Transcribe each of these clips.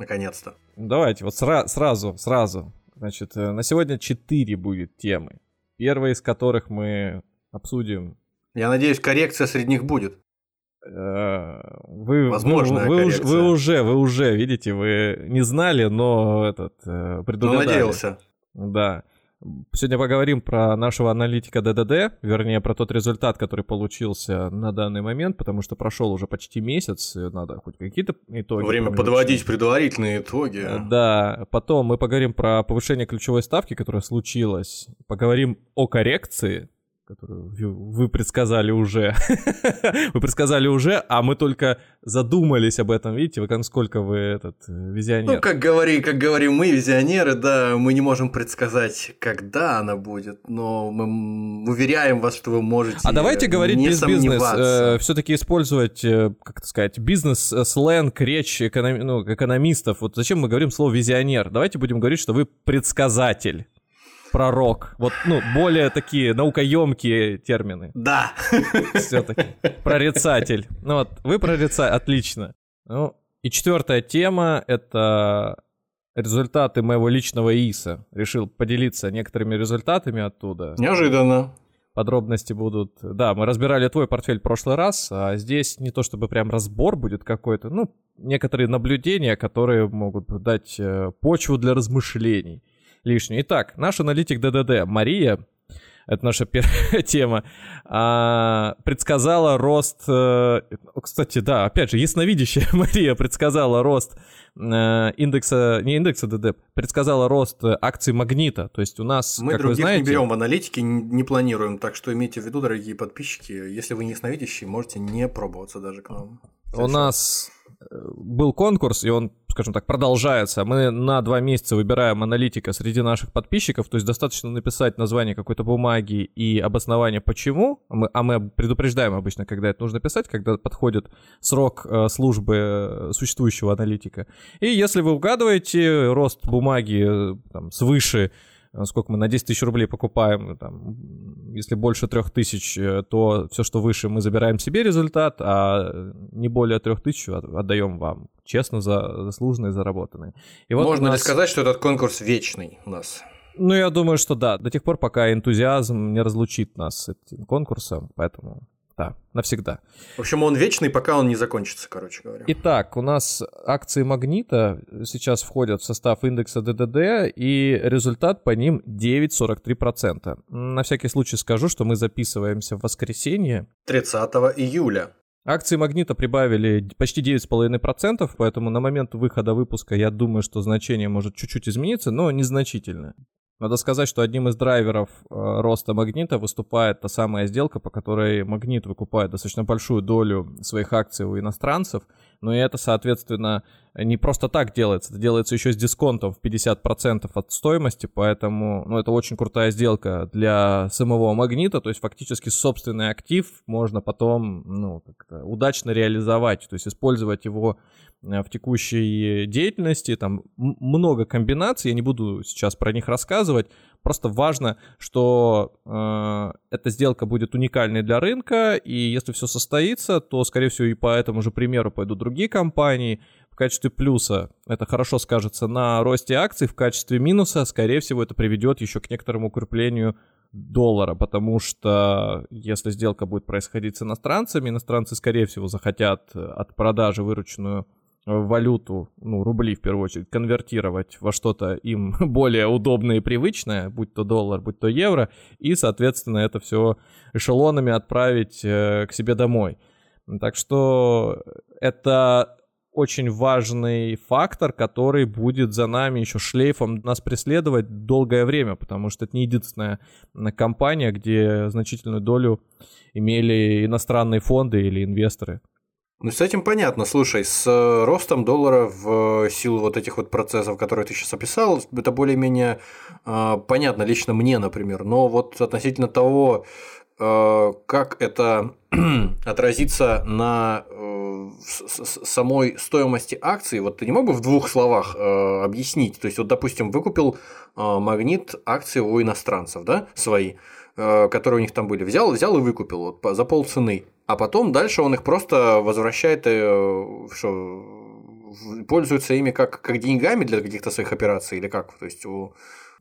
Наконец-то. Давайте, вот сра- сразу, сразу. Значит, э, на сегодня 4 будет темы. Первая из которых мы обсудим. Я надеюсь, коррекция среди них будет. Э, Вы, Возможная вы, вы, вы уже, вы уже, видите, вы не знали, но этот э, Но предугадали. надеялся. Да. Сегодня поговорим про нашего аналитика ДДД, вернее, про тот результат, который получился на данный момент, потому что прошел уже почти месяц, надо хоть какие-то итоги. Время подводить предварительные итоги. Э, Да, потом мы поговорим про повышение ключевой ставки, которое случилось. Поговорим о коррекции, которую вы- предсказали уже. Вы предсказали уже, а мы только задумались об этом. Видите, вы как сколько вы этот э, визионер. Ну, как, говори, как говорим мы, визионеры, да, мы не можем предсказать, когда она будет, но мы уверяем вас, что вы можете А давайте говорить не без бизнес. сомневаться. Все-таки использовать, э, как это сказать, бизнес-сленг, речь эконом- ну, экономистов. Вот зачем мы говорим слово визионер? Давайте будем говорить, что вы предсказатель, пророк. Вот, ну, более такие наукоемкие термины. Да. Все-таки. Прорицатель. Ну вот, вы прорицатель, отлично. Ну, и четвертая тема — это результаты моего личного ИСа. Решил поделиться некоторыми результатами оттуда. Неожиданно. Подробности будут... Да, мы разбирали твой портфель в прошлый раз, а здесь не то чтобы прям разбор будет какой-то, ну, некоторые наблюдения, которые могут дать э, почву для размышлений лишнюю. Итак, наш аналитик ДДД Мария, это наша первая тема, а, предсказала рост... э, Кстати, да, опять же, ясновидящая Мария предсказала рост э, индекса... Не индекса ДД, предсказала рост акций Магнита. То есть у нас, Мы как вы других знаете... не берем в аналитике, н- не планируем, так что имейте в виду, дорогие подписчики, если вы не ясновидящие, можете не пробоваться даже к нам. У нас был конкурс, и он, скажем так, продолжается. Мы на два месяца выбираем аналитика среди наших подписчиков, то есть достаточно написать название какой-то бумаги и обоснование почему. Мы- а мы предупреждаем обычно, когда это нужно писать, когда подходит срок э, службы э, существующего аналитика. И если вы угадываете рост бумаги э, там, свыше сколько мы на 10 тысяч рублей покупаем, ну, там, если больше 3 тысяч, э, то все, что выше, мы забираем себе результат, а э, не более 3 тысяч от- отдаем вам, честно, за заслуженные, заработанные. И вот Можно у ли нас- сказать, что этот конкурс вечный у нас? Ну, я думаю, что да, до тех пор, пока энтузиазм не разлучит нас с этим конкурсом, поэтому да, навсегда. В общем, он вечный, пока он не закончится, короче говоря. Итак, у нас акции Магнита сейчас входят в состав индекса ДДД, и результат по ним 9,43%. На всякий случай скажу, что мы записываемся в воскресенье. 30 июля. Акции Магнита прибавили почти 9,5%, поэтому на момент выхода выпуска я думаю, что значение может чуть-чуть измениться, но незначительно. Надо сказать, что одним из драйверов э, роста Магнита выступает та самая сделка, по которой Магнит выкупает достаточно большую долю своих акций у иностранцев, но и это, соответственно, не просто так делается, это делается еще с дисконтом в 50% от стоимости, поэтому ну, это очень крутая сделка для самого Магнита, то есть фактически собственный актив можно потом ну, удачно реализовать, то есть использовать его э, в текущей деятельности, там много комбинаций, я не буду сейчас про них рассказывать, просто важно, что э, эта сделка будет уникальной для рынка, и если все состоится, то, скорее всего, и по этому же примеру пойдут другие компании. В качестве плюса это хорошо скажется на росте акций, в качестве минуса, скорее всего, это приведет еще к некоторому укреплению доллара, потому что если сделка будет происходить с иностранцами, иностранцы, скорее всего, захотят от продажи вырученную валюту, ну, рубли в первую очередь, конвертировать во что-то им более удобное и привычное, будь то доллар, будь то евро, и, соответственно, это все эшелонами отправить э, к себе домой. Так что это очень важный фактор, который будет за нами еще шлейфом нас преследовать долгое время, потому что это не единственная компания, где значительную долю имели иностранные фонды или инвесторы. Ну, с этим понятно. Слушай, с э, ростом доллара в силу вот этих вот процессов, которые ты сейчас описал, это более-менее э, понятно лично мне, например. Но вот относительно того, э, как это отразится на э, самой стоимости акций, вот ты не мог бы в двух словах э, объяснить? То есть, вот, допустим, выкупил э, магнит акции у иностранцев, да, свои, э, которые у них там были, взял, взял и выкупил вот, за полцены а потом дальше он их просто возвращает, э, что пользуется ими как, как деньгами для каких-то своих операций или как? То есть у...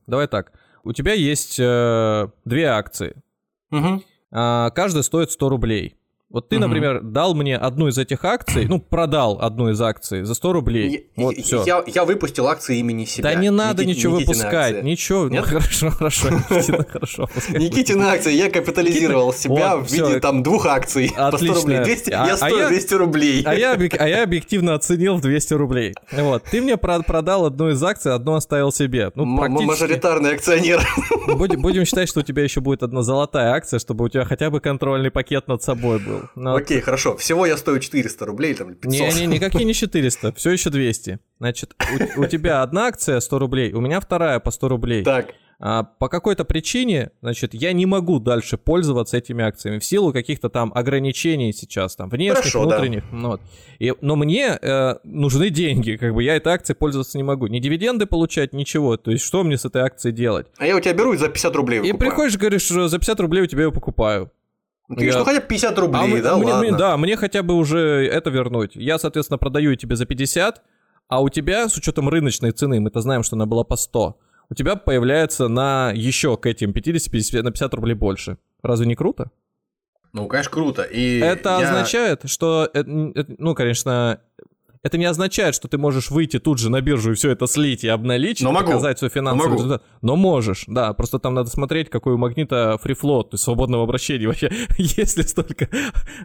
Давай так. У тебя есть э, две акции. Угу. А, каждая стоит 100 рублей. Вот ты, угу. например, дал мне одну из этих акций, ну, продал одну из акций за 100 рублей. Я, вот, все. Я, я выпустил акции имени себя. Да не надо Никит, ничего Никитина выпускать. Акция. Ничего. Нет? Ну, хорошо, хорошо. Никитина, хорошо. Никитина акция. Я капитализировал себя в виде там двух акций по 100 рублей. 200, а, я стою а 200 рублей. А я, а я объективно оценил в 200 рублей. Вот. Ты мне продал одну из акций, одну оставил себе. Ну, практически... Мажоритарный акционер. Будем считать, что у тебя еще будет одна золотая акция, чтобы у тебя хотя бы контрольный пакет над собой был. Но... Окей, хорошо всего я стою 400 рублей, там, 500. Не-не, никакие не 400, все еще 200. Значит, у, у тебя одна акция 100 рублей, у меня вторая по 100 рублей. Так. А, по какой-то причине, значит, я не могу дальше пользоваться этими акциями в силу каких-то там ограничений сейчас, там, внешних, Хорошо, внутренних. Да. Ну, вот. И, но мне э, нужны деньги, как бы я этой акцией пользоваться не могу. Ни дивиденды получать, ничего. То есть что мне с этой акцией делать? А я у тебя беру и за 50 рублей. И приходишь, говоришь, что за 50 рублей у тебя ее покупаю. Ну, ты я... ну хотя бы 50 рублей, а да, мне, ладно. да, мне хотя бы уже это вернуть. Я, соответственно, продаю тебе за 50, а у тебя, с учетом рыночной цены, мы-то знаем, что она была по 100, у тебя появляется на еще к этим 50, 50 на 50 рублей больше. Разве не круто? Ну, конечно, круто. И это я... означает, что, ну, конечно, это не означает, что ты можешь выйти тут же на биржу и все это слить и обналичить, Но могу. показать свой финансовый Но результат. Но можешь, да. Просто там надо смотреть, какой у магнита фрифлот, то есть свободного обращения вообще. Есть ли столько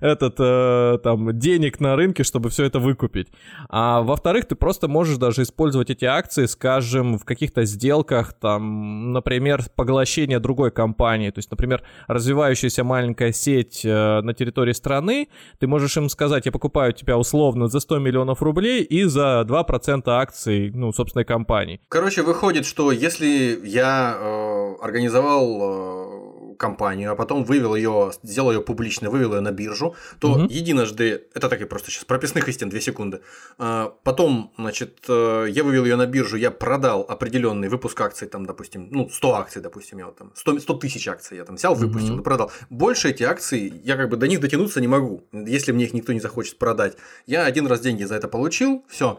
этот, э, там, денег на рынке, чтобы все это выкупить. А во-вторых, ты просто можешь даже использовать эти акции, скажем, в каких-то сделках, там, например, поглощение другой компании. То есть, например, развивающаяся маленькая сеть э, на территории страны, ты можешь им сказать, я покупаю тебя условно за 100 миллионов рублей и за 2% акций, ну, собственной компании. Короче, выходит, что если я э, организовал э, компанию, а потом вывел ее, сделал ее публично, вывел ее на биржу, то угу. единожды, это так и просто сейчас, прописных истин, 2 секунды, э, потом, значит, э, я вывел ее на биржу, я продал определенный выпуск акций, там, допустим, ну, 100 акций, допустим, я вот там, 100, 100 тысяч акций я там взял, выпустил угу. и продал. Больше эти акции, я как бы до них дотянуться не могу, если мне их никто не захочет продать. Я один раз деньги за это получил, все.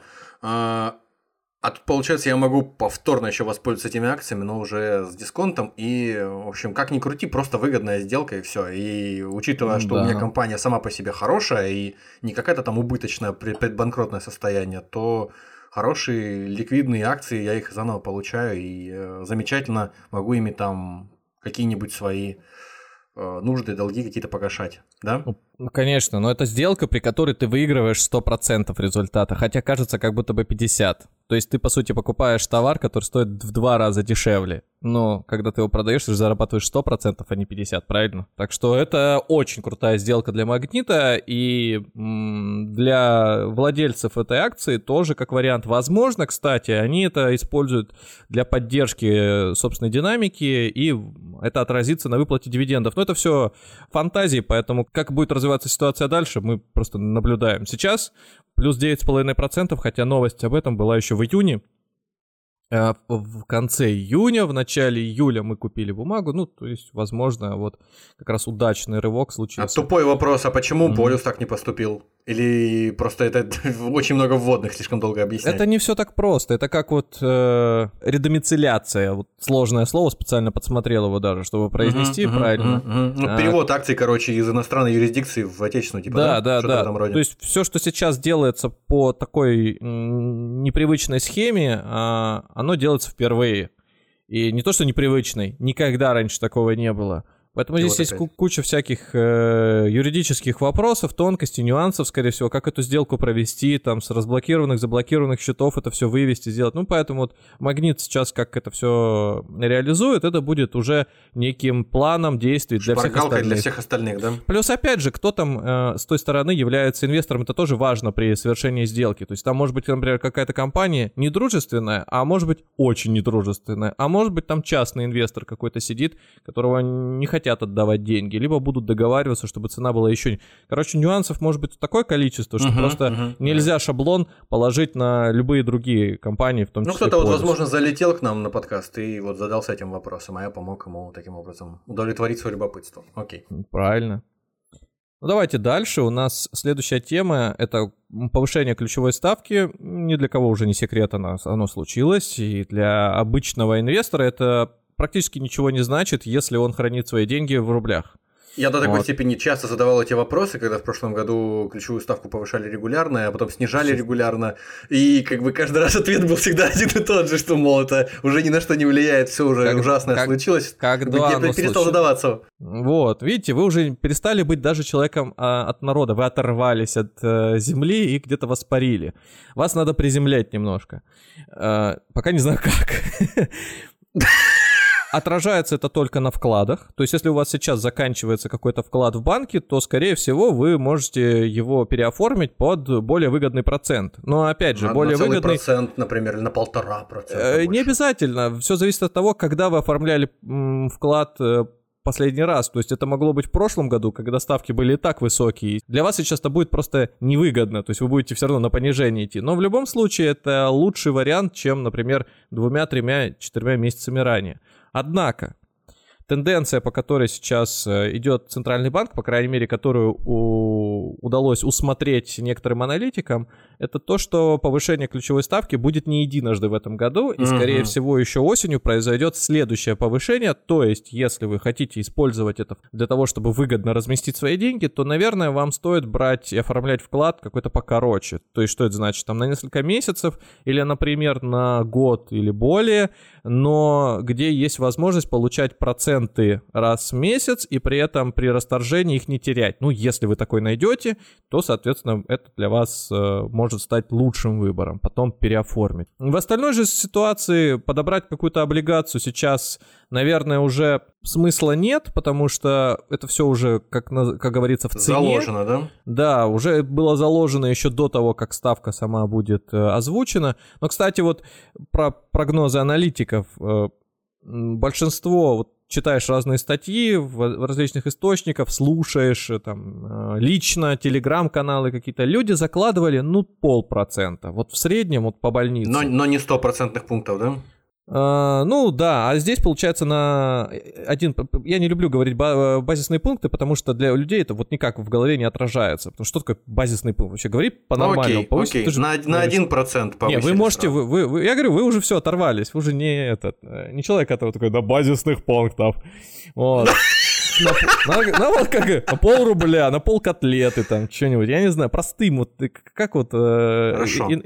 А, тут, получается, я могу повторно еще воспользоваться этими акциями, но уже с дисконтом. И, в общем, как ни крути, просто выгодная сделка и все. И учитывая, что да. у меня компания сама по себе хорошая и не какая-то там убыточная предбанкротное состояние, то хорошие ликвидные акции, я их заново получаю и э, замечательно могу ими там какие-нибудь свои э, нужды, долги какие-то погашать, да? Ну, конечно, но это сделка, при которой ты выигрываешь 100% результата, хотя кажется как будто бы 50%. То есть ты, по сути, покупаешь товар, который стоит в два раза дешевле. Но когда ты его продаешь, ты же зарабатываешь 100%, а не 50%, правильно? Так что это очень крутая сделка для магнита, и для владельцев этой акции тоже как вариант. Возможно, кстати, они это используют для поддержки собственной динамики, и это отразится на выплате дивидендов. Но это все фантазии, поэтому как будет развиваться ситуация дальше, мы просто наблюдаем. Сейчас плюс 9,5%, хотя новость об этом была еще в июне. А, в конце июня, в начале июля мы купили бумагу, ну, то есть, возможно, вот как раз удачный рывок случился. А тупой вопрос, а почему mm-hmm. Полюс так не поступил? Или просто это очень много вводных, слишком долго объяснять? Это не все так просто. Это как вот э, редомицеляция. Вот сложное слово, специально подсмотрел его даже, чтобы произнести uh-huh, правильно. Uh-huh, uh-huh. Ну, а, перевод акций, короче, из иностранной юрисдикции в отечественную, типа, да? Да, да, да. То есть все, что сейчас делается по такой непривычной схеме, а, оно делается впервые. И не то, что непривычной, никогда раньше такого не было. Поэтому здесь есть куча всяких э, юридических вопросов, тонкостей, нюансов, скорее всего, как эту сделку провести, там, с разблокированных, заблокированных счетов это все вывести, сделать. Ну, поэтому вот Магнит сейчас как это все реализует, это будет уже неким планом действий для всех остальных. для всех остальных, да? Плюс, опять же, кто там э, с той стороны является инвестором, это тоже важно при совершении сделки. То есть там может быть, например, какая-то компания недружественная, а может быть очень недружественная, а может быть там частный инвестор какой-то сидит, которого не хотят хотят отдавать деньги, либо будут договариваться, чтобы цена была еще... Короче, нюансов может быть такое количество, что uh-huh, просто uh-huh, нельзя uh-huh. шаблон положить на любые другие компании, в том ну, числе... Ну, кто-то вот, возможно, залетел к нам на подкаст и вот задался этим вопросом, а я помог ему таким образом удовлетворить свое любопытство. Окей. Правильно. Ну, давайте дальше. У нас следующая тема — это повышение ключевой ставки. Ни для кого уже не секрет, оно, оно случилось. И для обычного инвестора это практически ничего не значит, если он хранит свои деньги в рублях. Я до такой вот. степени часто задавал эти вопросы, когда в прошлом году ключевую ставку повышали регулярно, а потом снижали регулярно. И как бы каждый раз ответ был всегда один и тот же, что, мол, это уже ни на что не влияет, все уже как, ужасное как, случилось. Когда Я перестал случилось. задаваться. Вот, видите, вы уже перестали быть даже человеком а, от народа, вы оторвались от а, земли и где-то воспарили. Вас надо приземлять немножко. А, пока не знаю как. Отражается это только на вкладах. То есть, если у вас сейчас заканчивается какой-то вклад в банке, то, скорее всего, вы можете его переоформить под более выгодный процент. Но, опять же, на, более на выгодный... процент, например, на полтора процента. Э, не обязательно. Все зависит от того, когда вы оформляли вклад э, последний раз. То есть это могло быть в прошлом году, когда ставки были и так высокие. Для вас сейчас это будет просто невыгодно, то есть вы будете все равно на понижение идти. Но в любом случае это лучший вариант, чем, например, двумя, тремя, четырьмя месяцами ранее. Однако, тенденция, по которой сейчас э, идет Центральный банк, по крайней мере, которую у... удалось усмотреть некоторым аналитикам, это то, что повышение ключевой ставки будет не единожды в этом году, и, скорее всего, еще осенью произойдет следующее повышение. То есть, если вы хотите использовать это для того, чтобы выгодно разместить свои деньги, то, наверное, вам стоит брать и оформлять вклад какой-то покороче. То есть, что это значит? Там на несколько месяцев или, например, на год или более, но где есть возможность получать проценты раз в месяц и при этом при расторжении их не терять. Ну, если вы такой найдете, то, соответственно, это для вас э, может стать лучшим выбором, потом переоформить. В остальной же ситуации подобрать какую-то облигацию сейчас, наверное, уже смысла нет, потому что это все уже, как, как говорится, в цене. Заложено, да? Да, уже было заложено еще до того, как ставка сама будет э, озвучена. Но, кстати, вот про прогнозы аналитиков. Э, большинство вот читаешь разные статьи в различных источниках, слушаешь э, там э, лично телеграм-каналы какие-то, люди закладывали, ну, полпроцента. Вот в среднем, вот по больнице. Но, но не стопроцентных пунктов, да? Uh, ну да, а здесь получается на один... Я не люблю говорить базисные пункты, потому что для людей это вот никак в голове не отражается. Потому что что такое базисный пункт? Вообще говори по-нормальному. Ну, окей, окей. Же, на, на 1% повысили. Не, вы можете... Вы, вы, вы, я говорю, вы уже все оторвались. Вы уже не этот... Э, не человек, который такой, до базисных пунктов. Вот. На, на, на вот как на пол рубля, на пол котлеты там, что-нибудь, я не знаю, простым, вот как вот... Э, Хорошо. И,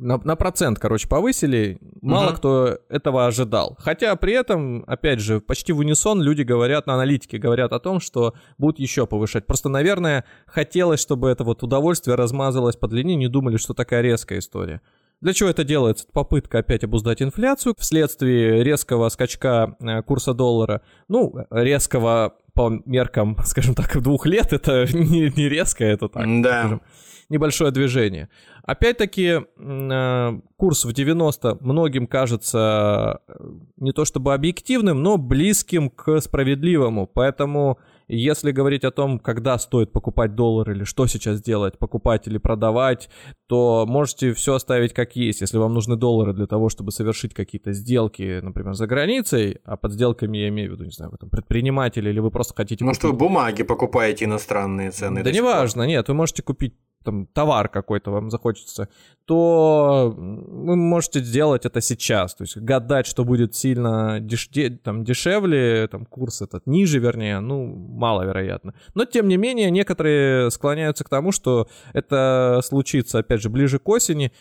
на, на процент, короче, повысили. Мало угу. кто этого ожидал. Хотя при этом, опять же, почти в унисон люди говорят, на аналитики говорят о том, что будут еще повышать. Просто, наверное, хотелось, чтобы это вот удовольствие размазалось по длине, не думали, что такая резкая история. Для чего это делается? Попытка опять обуздать инфляцию вследствие резкого скачка э, курса доллара. Ну, резкого по меркам, скажем так, двух лет, это не, не резко, это так. Да. Скажем небольшое движение. Опять-таки, э, курс в 90 многим кажется э, не то чтобы объективным, но близким к справедливому. Поэтому, если говорить о том, когда стоит покупать доллар или что сейчас делать, покупать или продавать, то можете все оставить как есть. Если вам нужны доллары для того, чтобы совершить какие-то сделки, например, за границей, а под сделками я имею в виду, не знаю, вы там предприниматель или вы просто хотите... Может, купить... вы бумаги покупаете иностранные цены? Да неважно, нет, вы можете купить там, товар какой-то вам захочется, то вы можете сделать это сейчас. То есть гадать, что будет сильно деш- там, дешевле, там, курс этот ниже, вернее, ну, маловероятно. Но, тем не менее, некоторые склоняются к тому, что это случится, опять же, ближе к осени.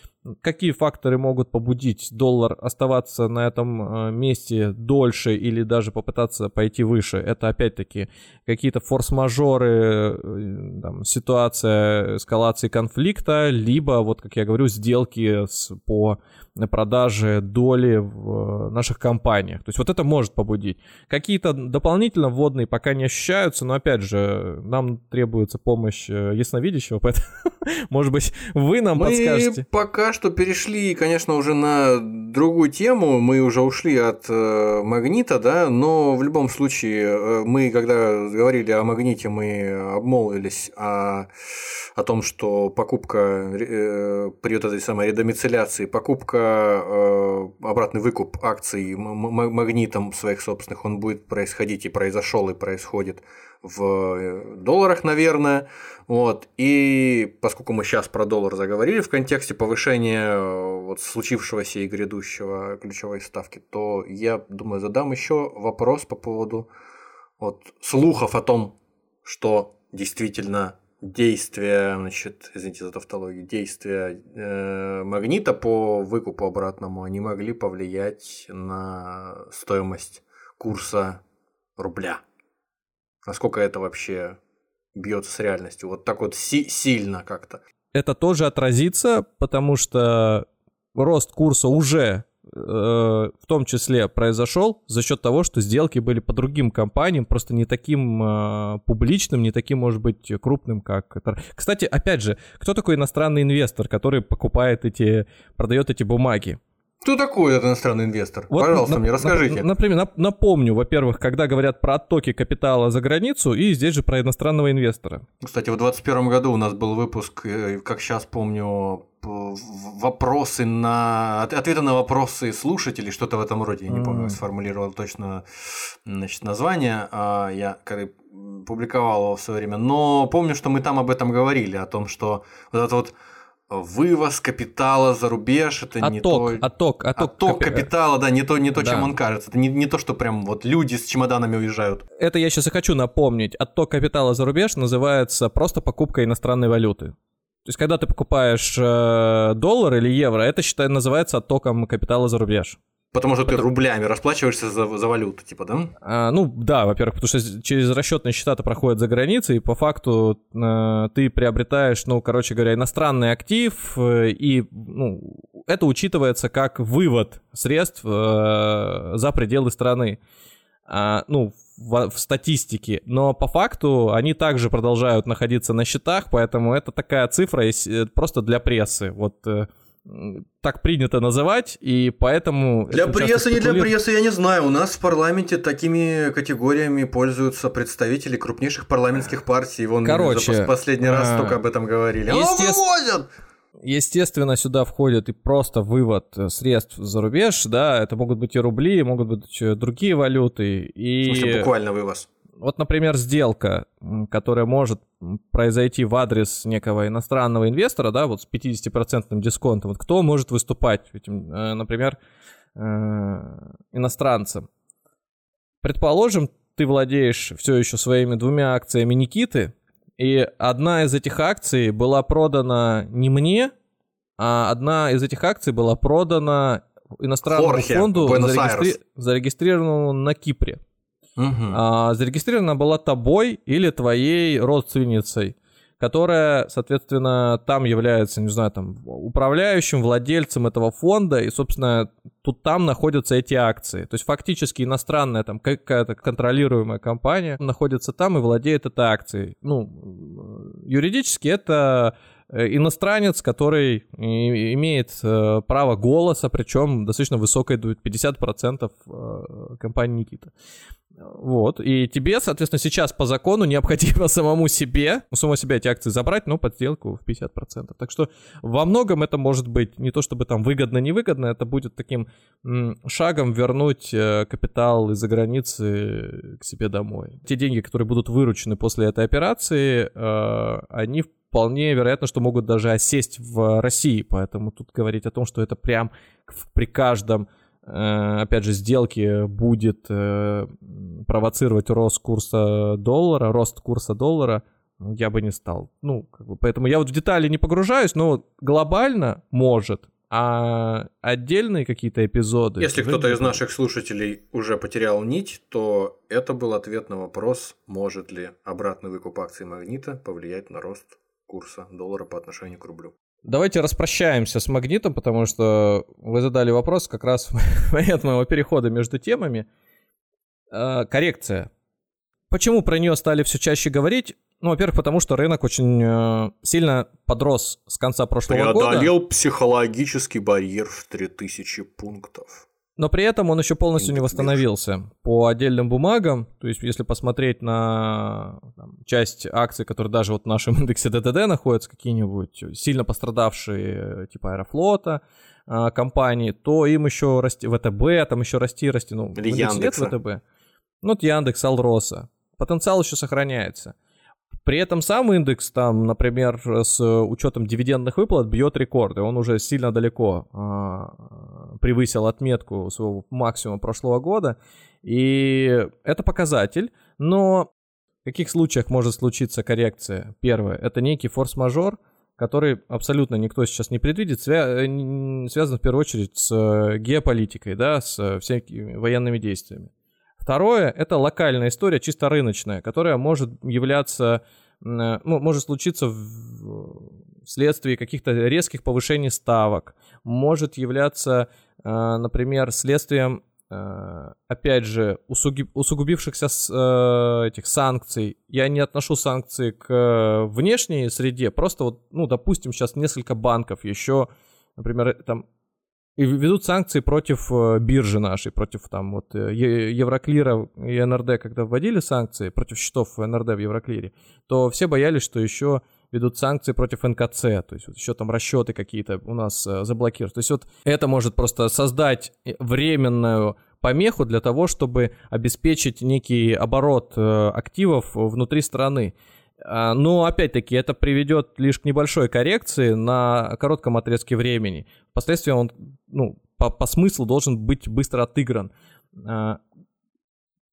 Какие факторы могут побудить доллар оставаться на этом э, месте дольше или даже попытаться пойти выше? Это, опять-таки, какие-то форс-мажоры, э, там, ситуация эскалации конфликта, либо, вот, как я говорю, сделки с, по продаже доли в э, наших компаниях. То есть вот это может побудить. Какие-то дополнительно вводные пока не ощущаются, но опять же, нам требуется помощь э, ясновидящего, поэтому, может быть, вы нам мы подскажете. пока что перешли, конечно, уже на другую тему, мы уже ушли от э, магнита, да, но в любом случае, э, мы, когда говорили о магните, мы обмолвились о, о том, что покупка э, при вот этой самой редомицеляции, покупка обратный выкуп акций магнитом своих собственных, он будет происходить и произошел, и происходит в э, долларах, наверное. Вот. И поскольку мы сейчас про доллар заговорили в контексте повышения э, вот случившегося и грядущего ключевой ставки, то я думаю, задам еще вопрос по поводу вот, слухов о том, что действительно действия, значит, извините за тавтологию, действия э, магнита по выкупу обратному, они могли повлиять на стоимость курса рубля. Насколько это вообще бьется с реальностью? Вот так вот си- сильно как-то. Это тоже отразится, потому что рост курса уже в том числе произошел за счет того, что сделки были по другим компаниям, просто не таким э, публичным, не таким, может быть, крупным, как. Кстати, опять же, кто такой иностранный инвестор, который покупает эти, продает эти бумаги? Кто такой этот иностранный инвестор? Вот, Пожалуйста, на, мне расскажите. Например, напомню, во-первых, когда говорят про оттоки капитала за границу, и здесь же про иностранного инвестора. Кстати, в 2021 году у нас был выпуск, э, как сейчас помню, вопросы на ответы на вопросы слушателей, что-то в этом роде, я не помню, сформулировал точно значит, название, а я когда публиковал его в свое время, но помню, что мы там об этом говорили, о том, что вот этот вот вывоз капитала за рубеж, это отток, не то... Отток, отток, отток капи... капитала, да, не то, не то да. чем он кажется. Это не, не то, что прям вот люди с чемоданами уезжают. Это я сейчас и хочу напомнить. Отток капитала за рубеж называется просто покупка иностранной валюты. То есть, когда ты покупаешь э, доллар или евро, это считай, называется оттоком капитала за рубеж. Потому что ты рублями расплачиваешься за, за валюту, типа, да? А, ну да, во-первых, потому что через расчетные счета ты проходят за границей, и по факту э, ты приобретаешь, ну, короче говоря, иностранный актив, э, и ну, это учитывается как вывод средств э, за пределы страны. А, ну, в, в статистике, но по факту они также продолжают находиться на счетах, поэтому это такая цифра э, просто для прессы. Вот э, так принято называть, и поэтому... Для прессы, не для прессы, я не знаю. У нас в парламенте такими категориями пользуются представители крупнейших парламентских партий. Вон Короче, за последний раз а... только об этом говорили. Естественно... Естественно, сюда входит и просто вывод э, средств за рубеж, да, это могут быть и рубли, могут быть другие валюты. И... В смысле, буквально вывоз. Вот, например, сделка, которая может произойти в адрес некого иностранного инвестора, да, вот с 50% дисконтом, вот кто может выступать этим, э, например, э, иностранцем? Предположим, ты владеешь все еще своими двумя акциями Никиты, и одна из этих акций была продана не мне, а одна из этих акций была продана иностранному Хорхе, фонду, зарегистри... зарегистрированному на Кипре. Угу. А, зарегистрирована была тобой или твоей родственницей, которая, соответственно, там является, не знаю, там, управляющим, владельцем этого фонда, и, собственно, тут там находятся эти акции. То есть фактически иностранная там какая-то контролируемая компания находится там и владеет этой акцией. Ну, юридически это Э, иностранец, который имеет э, право голоса, причем достаточно высокое, 50% э, компании Никита. Вот, и тебе, соответственно, сейчас по закону необходимо самому себе, у самого себя эти акции забрать, но под сделку в 50%. Так что во многом это может быть не то чтобы там выгодно-невыгодно, это будет таким шагом вернуть э, капитал из-за границы к себе домой. Те деньги, которые будут выручены после этой операции, э, они вполне вероятно, что могут даже осесть в России, поэтому тут говорить о том, что это прям при каждом опять же, сделки будет провоцировать рост курса доллара, рост курса доллара, я бы не стал. Ну, как бы, поэтому я вот в детали не погружаюсь, но глобально может, а отдельные какие-то эпизоды... Если кто-то из наших слушателей уже потерял нить, то это был ответ на вопрос, может ли обратный выкуп акций Магнита повлиять на рост курса доллара по отношению к рублю. Давайте распрощаемся с Магнитом, потому что вы задали вопрос как раз в момент моего перехода между темами. Э, коррекция. Почему про нее стали все чаще говорить? Ну, во-первых, потому что рынок очень э, сильно подрос с конца прошлого Преодолел года. Преодолел психологический барьер в 3000 пунктов. Но при этом он еще полностью не восстановился по отдельным бумагам. То есть, если посмотреть на там, часть акций, которые даже вот в нашем индексе ДТД находятся, какие-нибудь сильно пострадавшие, типа Аэрофлота, э, компании, то им еще расти, ВТБ, там еще расти, расти, ну, Или Яндекса. нет ВТБ. Ну, вот Яндекс, Алроса. Потенциал еще сохраняется. При этом сам индекс, там, например, с учетом дивидендных выплат бьет рекорды. Он уже сильно далеко э, превысил отметку своего максимума прошлого года. И это показатель. Но в каких случаях может случиться коррекция? Первое, это некий форс-мажор, который абсолютно никто сейчас не предвидит, свя- связан в первую очередь с геополитикой, да, с всякими военными действиями. Второе — это локальная история, чисто рыночная, которая может являться, ну, может случиться вследствие каких-то резких повышений ставок, может являться, э, например, следствием, э, опять же, усугубившихся э, этих санкций. Я не отношу санкции к внешней среде, просто вот, ну, допустим, сейчас несколько банков еще, например, там и ведут санкции против э, биржи нашей, против там вот э, Евроклира и НРД, когда вводили санкции против счетов НРД в Евроклире, то все боялись, что еще ведут санкции против НКЦ, то есть вот еще там расчеты какие-то у нас э, заблокируют. То есть вот это может просто создать временную помеху для того, чтобы обеспечить некий оборот активов внутри страны. А, но опять-таки это приведет лишь к небольшой коррекции на коротком отрезке времени. Впоследствии он, ну, по, по смыслу должен быть быстро отыгран. А,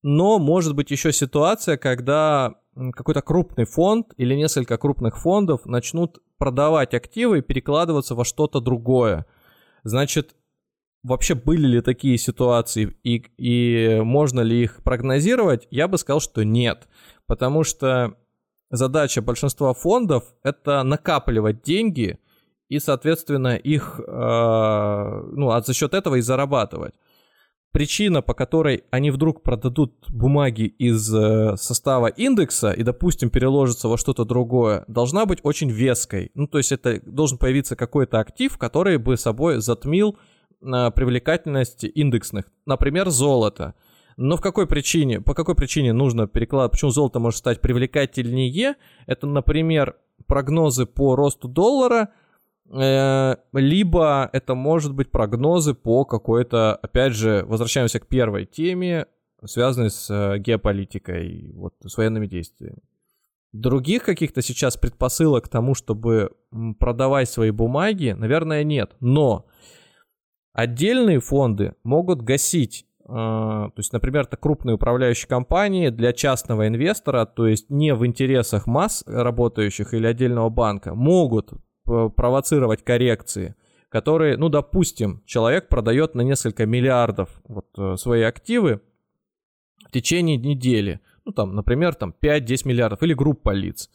но может быть еще ситуация, когда какой-то крупный фонд или несколько крупных фондов начнут продавать активы и перекладываться во что-то другое. Значит, вообще были ли такие ситуации и, и можно ли их прогнозировать? Я бы сказал, что нет. Потому что задача большинства фондов это накапливать деньги и, соответственно, их, э, ну, а за счет этого и зарабатывать. Причина, по которой они вдруг продадут бумаги из э, состава индекса и, допустим, переложатся во что-то другое, должна быть очень веской. Ну, то есть это должен появиться какой-то актив, который бы собой затмил э, привлекательность индексных. Например, золото. Но в какой причине, по какой причине нужно перекладывать, почему золото может стать привлекательнее? Это, например, прогнозы по росту доллара, э, либо это может быть прогнозы по какой-то, опять же, возвращаемся к первой теме, связанной с э, геополитикой, вот, с военными действиями. Других каких-то сейчас предпосылок к тому, чтобы продавать свои бумаги, наверное, нет. Но отдельные фонды могут гасить то есть, например, это крупные управляющие компании для частного инвестора, то есть не в интересах масс работающих или отдельного банка, могут провоцировать коррекции, которые, ну, допустим, человек продает на несколько миллиардов вот э, свои активы в течение недели, ну, там, например, там 5-10 миллиардов или группа лиц.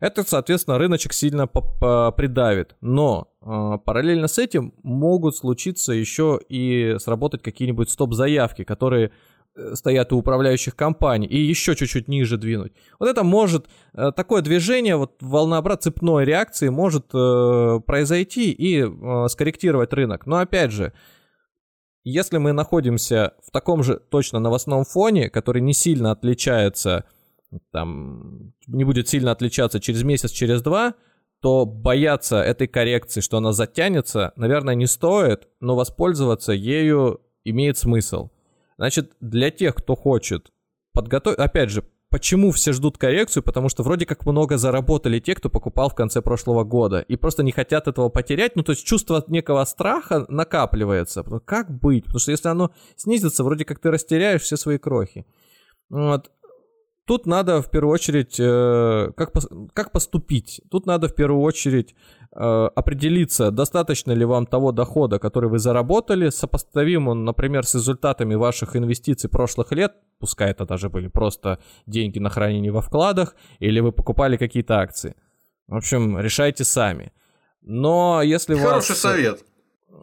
Это, соответственно, рыночек сильно придавит. Но э, параллельно с этим могут случиться еще и сработать какие-нибудь стоп-заявки, которые э, стоят у управляющих компаний, и еще чуть-чуть ниже двинуть. Вот это может, э, такое движение, вот волнообрат цепной реакции может э, произойти и э, скорректировать рынок. Но опять же, если мы находимся в таком же точно новостном фоне, который не сильно отличается там не будет сильно отличаться через месяц, через два, то бояться этой коррекции, что она затянется, наверное, не стоит, но воспользоваться ею имеет смысл. Значит, для тех, кто хочет подготовить, опять же, Почему все ждут коррекцию? Потому что вроде как много заработали те, кто покупал в конце прошлого года. И просто не хотят этого потерять. Ну, то есть чувство некого страха накапливается. Как быть? Потому что если оно снизится, вроде как ты растеряешь все свои крохи. Вот. Тут надо в первую очередь, э, как, как поступить? Тут надо в первую очередь э, определиться, достаточно ли вам того дохода, который вы заработали, сопоставим он, например, с результатами ваших инвестиций прошлых лет, пускай это даже были просто деньги на хранение во вкладах, или вы покупали какие-то акции. В общем, решайте сами. Но если Хороший вас... совет.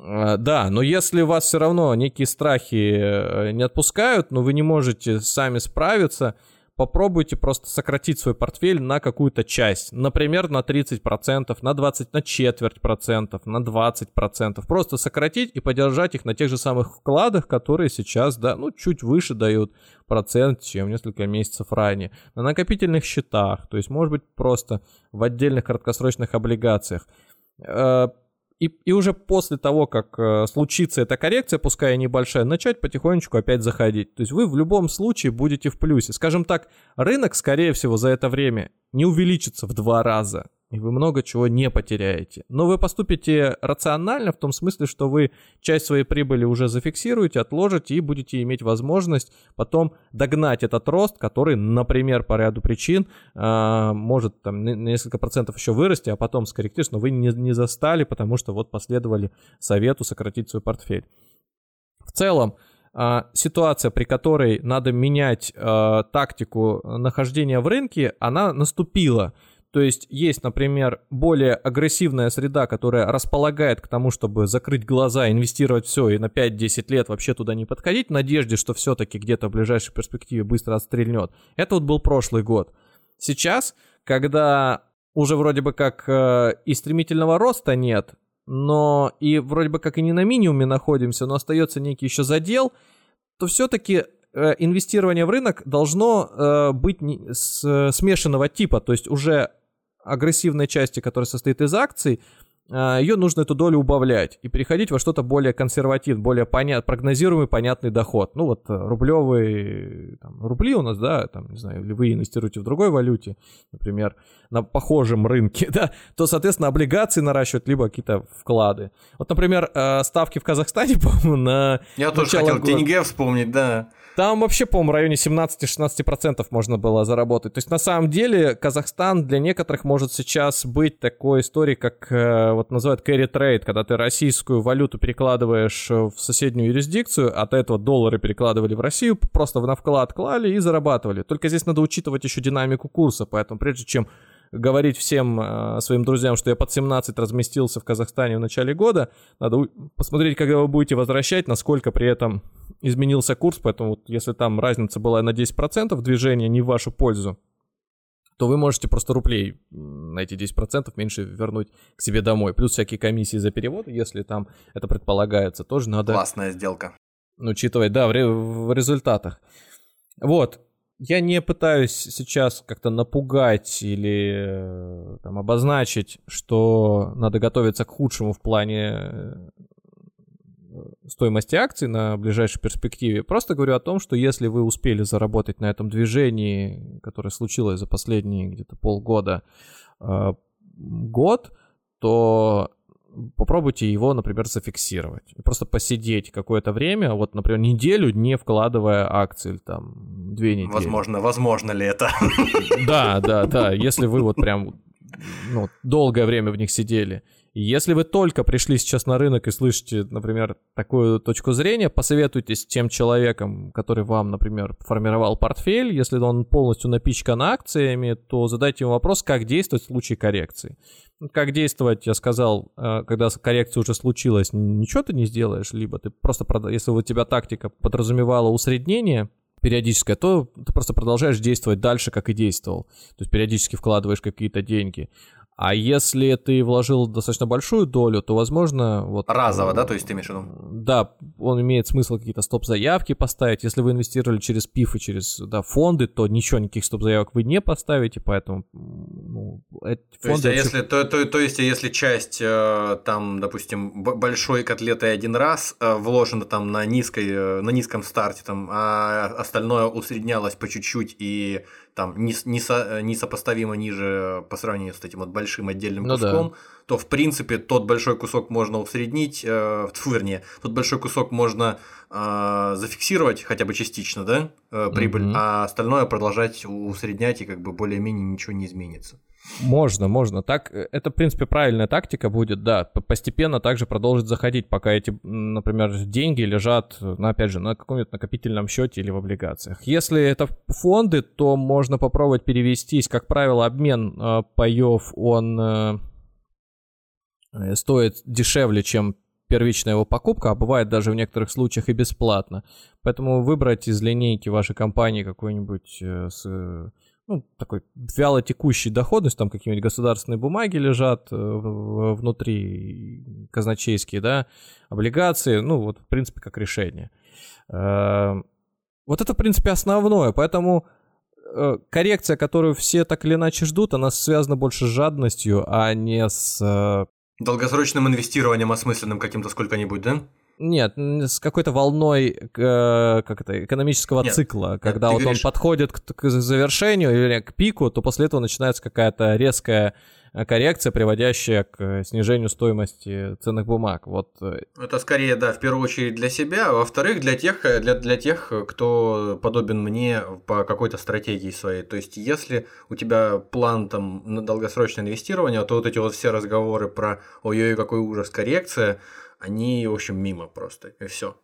Э, да, но если вас все равно некие страхи не отпускают, но вы не можете сами справиться, попробуйте просто сократить свой портфель на какую-то часть. Например, на 30%, на 20%, на четверть процентов, на 20%. Просто сократить и подержать их на тех же самых вкладах, которые сейчас, да, ну, чуть выше дают процент, чем несколько месяцев ранее. На накопительных счетах, то есть, может быть, просто в отдельных краткосрочных облигациях э, и, и уже после того, как э, случится эта коррекция, пускай и небольшая, начать потихонечку опять заходить. То есть вы в любом случае будете в плюсе. Скажем так, рынок, скорее всего, за это время не увеличится в два раза и вы много чего не потеряете. Но вы поступите рационально в том смысле, что вы часть своей прибыли уже зафиксируете, отложите и будете иметь возможность потом догнать этот рост, который, например, по ряду причин э, может там несколько процентов еще вырасти, а потом скорректируется, но вы не, не застали, потому что вот последовали совету сократить свой портфель. В целом, э, ситуация, при которой надо менять э, тактику нахождения в рынке, она наступила. То есть есть, например, более агрессивная среда, которая располагает к тому, чтобы закрыть глаза, инвестировать все и на 5-10 лет вообще туда не подходить, в надежде, что все-таки где-то в ближайшей перспективе быстро отстрельнет. Это вот был прошлый год. Сейчас, когда уже вроде бы как э, и стремительного роста нет, но и вроде бы как и не на минимуме находимся, но остается некий еще задел, то все-таки э, инвестирование в рынок должно э, быть не, с, смешанного типа, то есть уже агрессивной части, которая состоит из акций, а, ее нужно эту долю убавлять и переходить во что-то более консервативное, более понят, прогнозируемый, понятный доход. Ну вот э, рублевые, там, рубли у нас, да, там, не знаю, или вы инвестируете в другой валюте, например, на похожем рынке, да, то, соответственно, облигации наращивать, либо какие-то вклады. Вот, например, э, ставки в Казахстане, по-моему, на... Я тоже хотел года... тенге вспомнить, да. Там вообще, по-моему, в районе 17-16% можно было заработать. То есть, на самом деле, Казахстан для некоторых может сейчас быть такой историей, как э, вот называют carry trade, когда ты российскую валюту перекладываешь в соседнюю юрисдикцию, от этого доллары перекладывали в Россию, просто на вклад клали и зарабатывали. Только здесь надо учитывать еще динамику курса, поэтому прежде чем говорить всем э, своим друзьям, что я под 17 разместился в Казахстане в начале года, надо посмотреть, когда вы будете возвращать, насколько при этом изменился курс, поэтому вот если там разница была на 10% движения не в вашу пользу, то вы можете просто рублей на эти 10% меньше вернуть к себе домой. Плюс всякие комиссии за перевод, если там это предполагается, тоже надо... Классная сделка. Учитывать, да, в, ре- в результатах. Вот, я не пытаюсь сейчас как-то напугать или э, там, обозначить, что надо готовиться к худшему в плане э, стоимости акций на ближайшей перспективе. Просто говорю о том, что если вы успели заработать на этом движении, которое случилось за последние где-то полгода, э, год, то попробуйте его, например, зафиксировать. Просто посидеть какое-то время, вот, например, неделю, не вкладывая акции, там, две недели. Возможно, возможно ли это? Да, да, да, если вы вот прям ну, долгое время в них сидели. Если вы только пришли сейчас на рынок и слышите, например, такую точку зрения, посоветуйтесь с тем человеком, который вам, например, формировал портфель. Если он полностью напичкан акциями, то задайте ему вопрос, как действовать в случае коррекции. Как действовать, я сказал, э, когда коррекция уже случилась, ничего ты не сделаешь, либо ты просто, если у тебя тактика подразумевала усреднение, периодическое, то ты просто продолжаешь действовать дальше, как и действовал. То есть периодически вкладываешь какие-то деньги. А если ты вложил достаточно большую долю, то, возможно, вот... Разово, да, то есть ты имеешь в виду? Да, он имеет смысл какие-то стоп-заявки поставить. Если вы инвестировали через ПИФ и через да, фонды, то ничего, никаких стоп-заявок вы не поставите, поэтому... Ну, эти то, есть, а если, то, то, то есть, если часть, э, там, допустим, большой котлеты один раз э, вложена там на, низкой, э, на низком старте, там, а остальное усреднялось по чуть-чуть и там не, не, со, несопоставимо ниже по сравнению с этим вот большим отдельным ну куском, да. то в принципе тот большой кусок можно усреднить, э, фу, вернее, тот большой кусок можно э, зафиксировать хотя бы частично, да, э, прибыль, mm-hmm. а остальное продолжать усреднять и как бы более-менее ничего не изменится. Можно, можно. Так, э, это, в принципе, правильная тактика будет, да. Постепенно также продолжить заходить, пока эти, например, деньги лежат, ну, опять же, на каком-нибудь накопительном счете или в облигациях. Если это фонды, то можно попробовать перевестись. Как правило, обмен э, паев, он э, э, стоит дешевле, чем первичная его покупка, а бывает даже в некоторых случаях и бесплатно. Поэтому выбрать из линейки вашей компании какой-нибудь с ну, такой вяло текущей доходность, там какие-нибудь государственные бумаги лежат э, внутри, казначейские, да, облигации, ну, вот, в принципе, как решение. Э, вот это, в принципе, основное, поэтому э, коррекция, которую все так или иначе ждут, она связана больше с жадностью, а не с... Долгосрочным инвестированием осмысленным каким-то сколько-нибудь, да? Нет, с какой-то волной э, как это, экономического Нет, цикла, когда вот говоришь... он подходит к, к завершению или к пику, то после этого начинается какая-то резкая э, коррекция, приводящая к снижению стоимости ценных бумаг. Вот. Э, Это скорее, да, в первую очередь для себя, а во-вторых, для тех, для, для тех, кто подобен мне по какой-то стратегии своей. То есть, если у тебя план там на долгосрочное инвестирование, то вот эти вот все разговоры про ой-ой, какой ужас, коррекция, они, в общем, мимо просто, и все.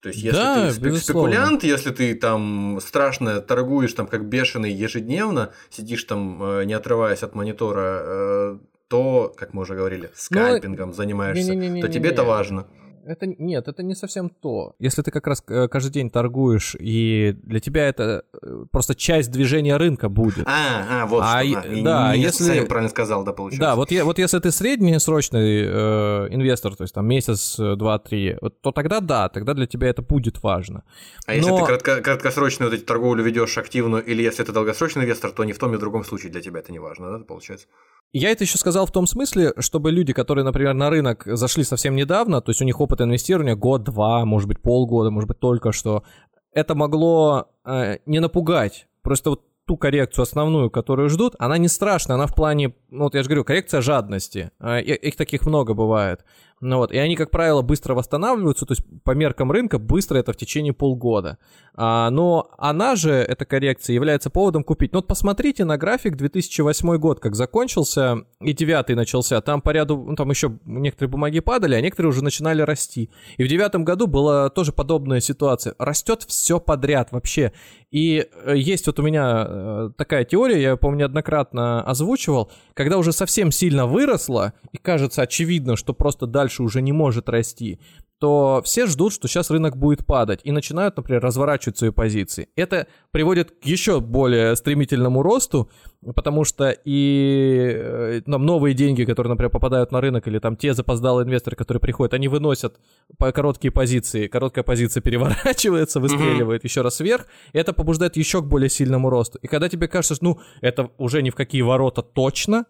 То есть, если да, ты безусловно. спекулянт, если ты там страшно торгуешь там как бешеный ежедневно, сидишь там, э, не отрываясь от монитора, э, то, как мы уже говорили, ну, скальпингом Но... занимаешься, не, не, не, то тебе это важно. Это нет, это не совсем то. Если ты как раз э, каждый день торгуешь, и для тебя это э, просто часть движения рынка будет. А, а вот а, что. А, да, не если правильно сказал, да, получается. Да, вот, вот если ты среднесрочный э, инвестор, то есть там месяц, два, три, вот, то тогда да, тогда для тебя это будет важно. А Но... если ты кратко, краткосрочную вот эти торговлю ведешь активную, или если ты долгосрочный инвестор, то ни в том, ни в другом случае для тебя это не важно, да, получается? Я это еще сказал в том смысле, чтобы люди, которые, например, на рынок зашли совсем недавно, то есть у них опыт инвестирования год-два, может быть полгода, может быть только что, это могло э, не напугать. Просто вот ту коррекцию основную, которую ждут, она не страшная, она в плане, ну вот я же говорю, коррекция жадности. Э, их таких много бывает. Ну вот, и они, как правило, быстро восстанавливаются, то есть по меркам рынка быстро это в течение полгода. А, но она же, эта коррекция, является поводом купить. Ну вот посмотрите на график 2008 год, как закончился, и 9 начался. Там по ряду, ну там еще некоторые бумаги падали, а некоторые уже начинали расти. И в девятом году была тоже подобная ситуация. Растет все подряд вообще. И э, есть вот у меня э, такая теория, я, помню, неоднократно озвучивал, когда уже совсем сильно выросло, и кажется очевидно, что просто дальше уже не может расти, то все ждут, что сейчас рынок будет падать и начинают, например, разворачивать свои позиции. Это приводит к еще более стремительному росту, потому что и э, там, новые деньги, которые, например, попадают на рынок, или там те запоздалые инвесторы, которые приходят, они выносят по короткие позиции, короткая позиция переворачивается, выстреливает mm-hmm. еще раз вверх, и это побуждает еще к более сильному росту. И когда тебе кажется, что, ну, это уже ни в какие ворота точно,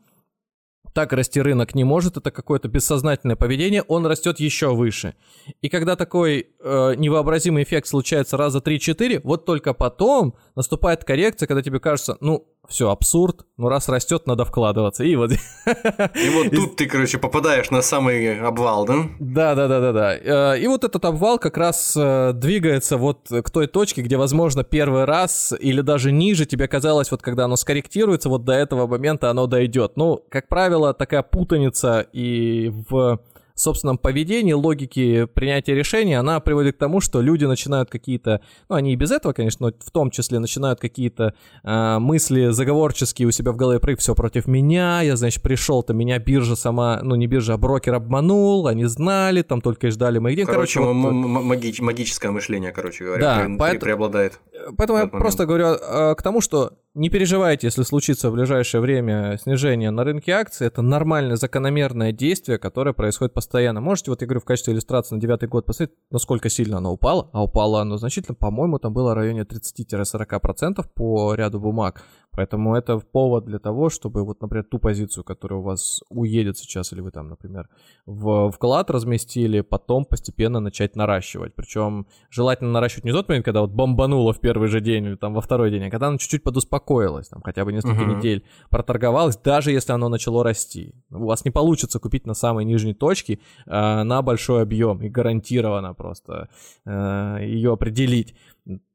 так расти рынок не может, это какое-то бессознательное поведение, он растет еще выше. И когда такой э, невообразимый эффект случается раза 3-4, вот только потом наступает коррекция, когда тебе кажется, ну, все, абсурд, ну раз растет, надо вкладываться. И вот... И вот тут ты, короче, попадаешь на самый обвал, да? Да, да, да, да, да. И вот этот обвал как раз э, двигается вот к той точке, где, возможно, первый раз или даже ниже тебе казалось, вот когда оно скорректируется, вот до этого момента оно дойдет. Ну, как правило, такая путаница и в собственном поведении, логике принятия решений, она приводит к тому, что люди начинают какие-то, ну, они и без этого, конечно, но в том числе начинают какие-то э, мысли заговорческие у себя в голове прыг, все против меня, я, значит, пришел-то, меня биржа сама, ну, не биржа, а брокер обманул, они знали, там только и ждали моих денег. Короче, короче вот... маги- магическое мышление, короче говоря, да, пре- поэтому, преобладает. Поэтому я момент. просто говорю э, к тому, что не переживайте, если случится в ближайшее время снижение на рынке акций. Это нормальное, закономерное действие, которое происходит постоянно. Можете, вот я говорю, в качестве иллюстрации на девятый год посмотреть, насколько сильно оно упало. А упало оно значительно, по-моему, там было в районе 30-40% по ряду бумаг. Поэтому это повод для того, чтобы вот, например, ту позицию, которая у вас уедет сейчас, или вы там, например, в вклад разместили, потом постепенно начать наращивать. Причем желательно наращивать не в тот момент, когда вот бомбануло в первый же день или там во второй день, а когда оно чуть-чуть подуспокоится успокоилось, там хотя бы несколько uh-huh. недель проторговалось, даже если оно начало расти. У вас не получится купить на самой нижней точке э, на большой объем и гарантированно просто э, ее определить,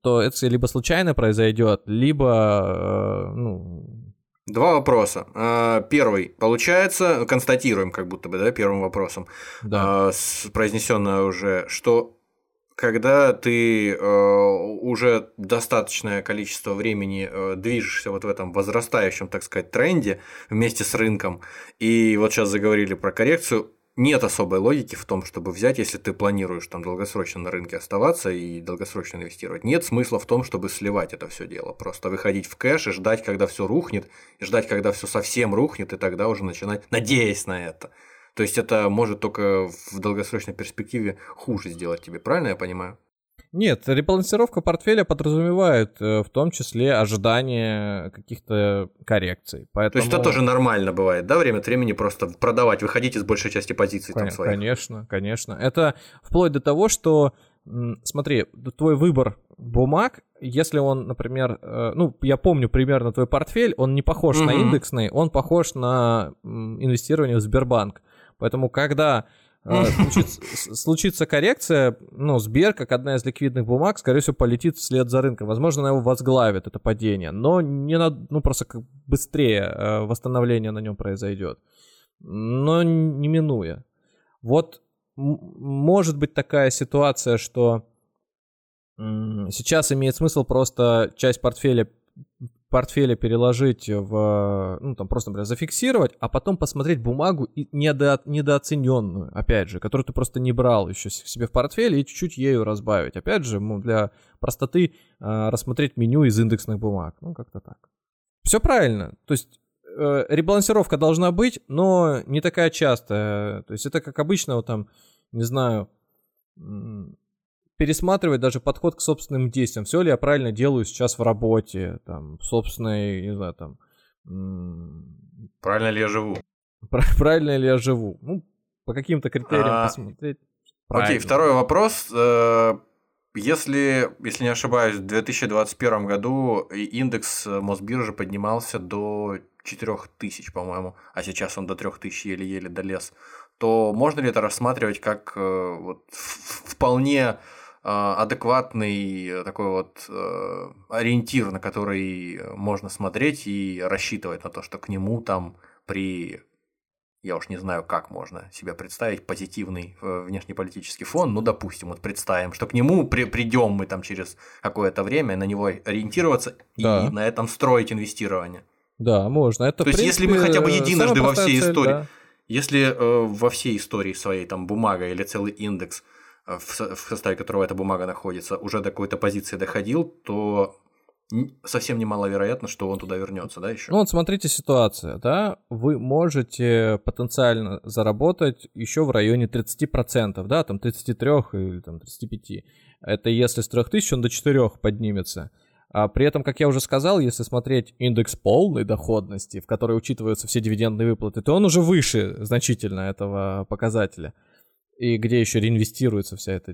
то это либо случайно произойдет, либо э, ну, Два вопроса. А, первый. Получается, констатируем как будто бы, да, первым вопросом, да. произнесенное уже, что когда ты э, уже достаточное количество времени э, движешься вот в этом возрастающем, так сказать, тренде вместе с рынком, и вот сейчас заговорили про коррекцию, нет особой логики в том, чтобы взять, если ты планируешь там долгосрочно на рынке оставаться и долгосрочно инвестировать. Нет смысла в том, чтобы сливать это все дело. Просто выходить в кэш и ждать, когда все рухнет, и ждать, когда все совсем рухнет, и тогда уже начинать, надеясь на это. То есть это может только в долгосрочной перспективе хуже сделать тебе, правильно я понимаю? Нет, ребалансировка портфеля подразумевает э, в том числе ожидание каких-то коррекций. Поэтому... То есть это тоже нормально бывает, да, время от времени просто продавать, выходить из большей части позиций там своих? Конечно, конечно. Это вплоть до того, что, смотри, твой выбор бумаг, если он, например, э, ну, я помню примерно твой портфель, он не похож угу. на индексный, он похож на инвестирование в Сбербанк. Поэтому, когда случится, случится коррекция, ну, Сбер, как одна из ликвидных бумаг, скорее всего, полетит вслед за рынком. Возможно, она его возглавит, это падение, но не на, ну, просто как быстрее э, восстановление на нем произойдет. Но не минуя. Вот может быть такая ситуация, что сейчас имеет смысл просто часть портфеля портфеля переложить в, ну, там просто, например, зафиксировать, а потом посмотреть бумагу недо, недооцененную, опять же, которую ты просто не брал еще себе в портфель и чуть-чуть ею разбавить. Опять же, ну, для простоты э, рассмотреть меню из индексных бумаг. Ну, как-то так. Все правильно. То есть э, ребалансировка должна быть, но не такая частая. То есть это как обычно, вот там, не знаю, пересматривать даже подход к собственным действиям. Все ли я правильно делаю сейчас в работе, там, собственной, не знаю, там... Правильно ли я живу? Правильно ли я живу? Ну, по каким-то критериям а... посмотреть. Окей, второй вопрос. Э, если, если не ошибаюсь, в 2021 году индекс Мосбиржи поднимался до 4000, по-моему, а сейчас он до 3000 еле-еле долез, то можно ли это рассматривать как э, вот, вполне адекватный э, такой вот э, ориентир, на который можно смотреть и рассчитывать на то, что к нему там при я уж не знаю, как можно себе представить позитивный э, внешнеполитический фон, ну, допустим, вот представим, что к нему при, придем мы там через какое-то время, на него ориентироваться да. и на этом строить инвестирование. Да, можно. Это, То есть, принципе, если мы хотя бы единожды во всей цель, истории, да. если э, во всей истории своей там бумага или целый индекс в составе которого эта бумага находится, уже до какой-то позиции доходил, то совсем немаловероятно, что он туда вернется, да, еще? Ну вот смотрите ситуация, да, вы можете потенциально заработать еще в районе 30%, да, там 33 или там 35. Это если с 3000 он до 4 поднимется. А при этом, как я уже сказал, если смотреть индекс полной доходности, в которой учитываются все дивидендные выплаты, то он уже выше значительно этого показателя и где еще реинвестируется вся эта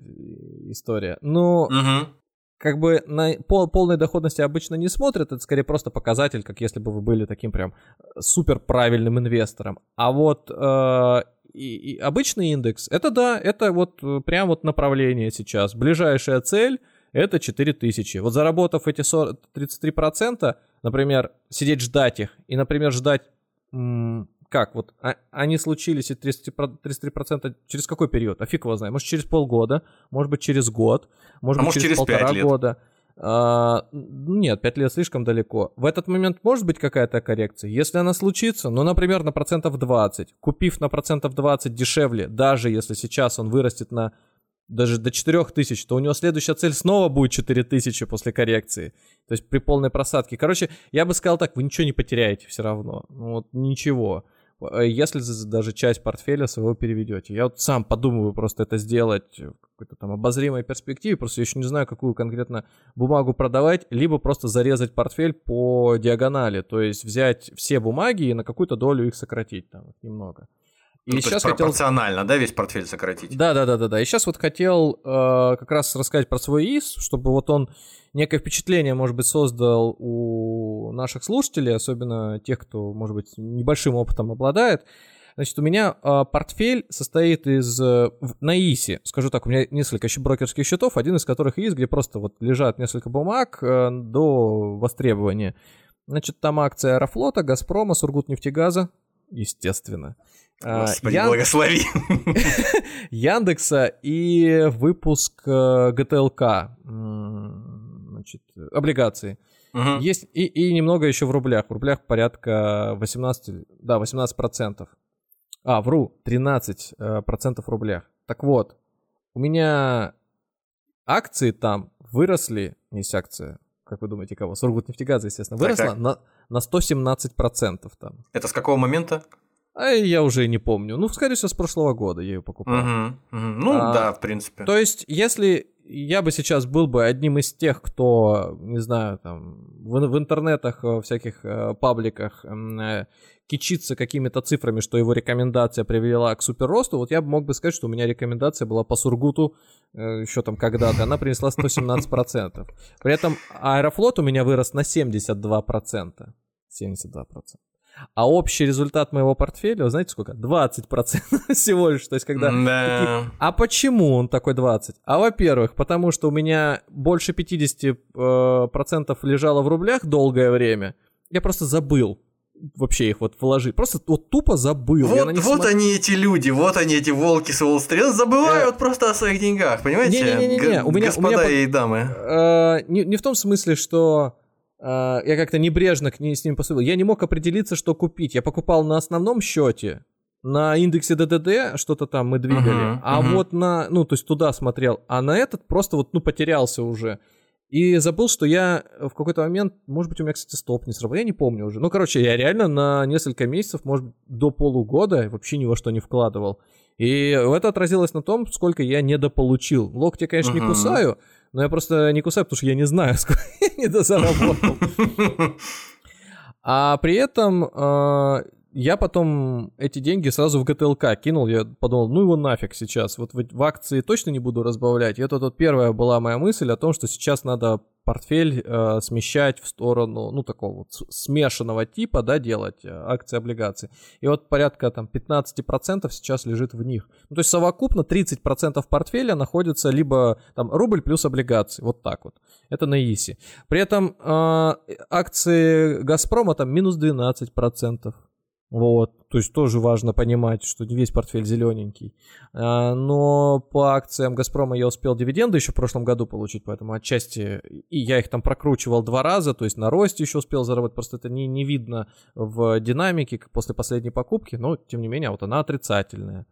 история. Ну, угу. как бы на пол, полной доходности обычно не смотрят, это скорее просто показатель, как если бы вы были таким прям супер правильным инвестором. А вот э, и, и обычный индекс, это да, это вот э, прям вот направление сейчас. Ближайшая цель это 4000. Вот заработав эти 40, 33%, например, сидеть ждать их, и, например, ждать как вот а, они случились, и 30%, 33% через какой период? А фиг его знает. Может, через полгода, может быть, через год, может а быть, может, через, через полтора лет. года. А, нет, 5 лет слишком далеко. В этот момент может быть какая-то коррекция. Если она случится, ну, например, на процентов 20, купив на процентов 20 дешевле, даже если сейчас он вырастет на даже до 4000, то у него следующая цель снова будет 4000 после коррекции. То есть при полной просадке. Короче, я бы сказал так, вы ничего не потеряете все равно. Ну, вот ничего. Э, если даже часть портфеля своего переведете. Я вот сам подумываю просто это сделать в какой-то там обозримой перспективе, просто еще не знаю, какую конкретно бумагу продавать, либо просто зарезать портфель по диагонали, то есть взять все бумаги и на какую-то долю их сократить там немного. И ну, сейчас пропорционально, хотел... да, весь портфель сократить? Да, да, да, да, да. И сейчас вот хотел э, как раз рассказать про свой ИС, чтобы вот он некое впечатление, может быть, создал у наших слушателей, особенно тех, кто, может быть, небольшим опытом обладает. Значит, у меня э, портфель состоит из... Э, на ИСе, скажу так, у меня несколько еще брокерских счетов, один из которых ИС, где просто вот лежат несколько бумаг э, до востребования. Значит, там акция Аэрофлота, Газпрома, Сургутнефтегаза, естественно. Господи, Ян... благослови. Яндекса и выпуск э, ГТЛК, значит, облигации. Угу. Есть и, и немного еще в рублях. В рублях порядка 18, да, 18 процентов. А, вру, 13 э, процентов в рублях. Так вот, у меня акции там выросли, есть акция, как вы думаете, кого? Сургутнефтегаза, естественно, выросла так, так. на, на 117 процентов там. Это с какого момента? А я уже не помню. Ну, скорее всего, с прошлого года я ее покупал. Угу, угу. Ну, а, да, в принципе. То есть, если я бы сейчас был бы одним из тех, кто, не знаю, там, в, в интернетах, в всяких э, пабликах э, кичится какими-то цифрами, что его рекомендация привела к суперросту, вот я бы мог бы сказать, что у меня рекомендация была по Сургуту э, еще там когда-то, она принесла 117%. При этом Аэрофлот у меня вырос на 72%. 72%. А общий результат моего портфеля, вы знаете сколько? 20% всего лишь. То есть, когда... Да. Такие, а почему он такой 20? А во-первых, потому что у меня больше 50% э, процентов лежало в рублях долгое время. Я просто забыл вообще их вот вложить. Просто вот тупо забыл. Вот, вот см... они эти люди, вот они эти волки с Уолл-стрит, забывают э... просто о своих деньгах, понимаете? Не-не-не, у меня, господа у меня... и дамы. Э, не, не в том смысле, что я как-то небрежно к ней, с ним поступил. Я не мог определиться, что купить. Я покупал на основном счете, на индексе ДДД что-то там мы двигали, uh-huh, а uh-huh. вот на, ну, то есть туда смотрел, а на этот просто вот, ну, потерялся уже. И забыл, что я в какой-то момент, может быть, у меня, кстати, стоп не сработал, я не помню уже. Ну, короче, я реально на несколько месяцев, может, до полугода вообще ни во что не вкладывал. И это отразилось на том, сколько я недополучил. Локти, конечно, uh-huh. не кусаю, но я просто не кусаю, потому что я не знаю, сколько недозаработал. А при этом э, я потом эти деньги сразу в ГТЛК кинул. Я подумал, ну его нафиг сейчас. Вот в, в акции точно не буду разбавлять. И это вот первая была моя мысль о том, что сейчас надо портфель э, смещать в сторону, ну, такого вот смешанного типа, да, делать э, акции, облигации. И вот порядка там 15% сейчас лежит в них. Ну, то есть совокупно 30% портфеля находится либо там рубль плюс облигации, вот так вот. Это на ИСИ. При этом э, акции Газпрома там минус 12%. Вот, то есть тоже важно понимать, что не весь портфель зелененький. А, но по акциям Газпрома я успел дивиденды еще в прошлом году получить, поэтому отчасти и я их там прокручивал два раза, то есть на росте еще успел заработать, просто это не, не видно в динамике после последней покупки, но тем не менее вот она отрицательная.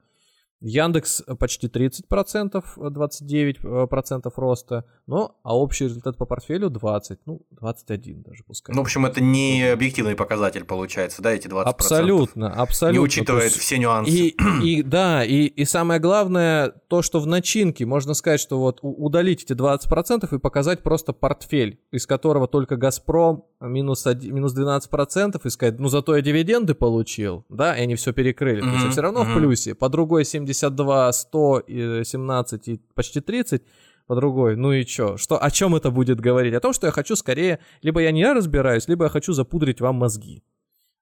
Яндекс почти 30%, 29% роста, но а общий результат по портфелю 20, ну 21 даже пускай. Ну, в общем, это не объективный показатель получается, да, эти 20%? Абсолютно, абсолютно. Не учитывает есть, все нюансы. И, и да, и, и самое главное, то, что в начинке можно сказать, что вот удалить эти 20% и показать просто портфель, из которого только Газпром минус, 1, минус 12%, и сказать, ну зато я дивиденды получил, да, и они все перекрыли, mm-hmm. то есть все равно mm-hmm. в плюсе, по другой 70 72, 100, 17 и почти 30 по другой. Ну и чё? Что, о чем это будет говорить? О том, что я хочу скорее, либо я не разбираюсь, либо я хочу запудрить вам мозги.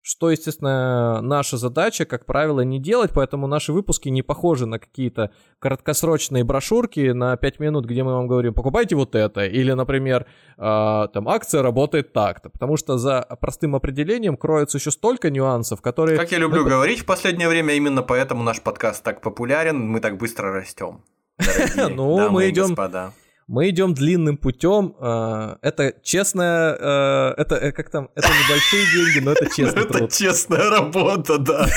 Что, естественно, наша задача, как правило, не делать, поэтому наши выпуски не похожи на какие-то краткосрочные брошюрки на 5 минут, где мы вам говорим, покупайте вот это, или, например, э, там, акция работает так-то, потому что за простым определением кроется еще столько нюансов, которые... Как я люблю мы... говорить в последнее время, именно поэтому наш подкаст так популярен, мы так быстро растем. Ну, мы идем мы идем длинным путем. Э, это честная, э, это э, как там, это небольшие деньги, но это честный. Это честная работа, да,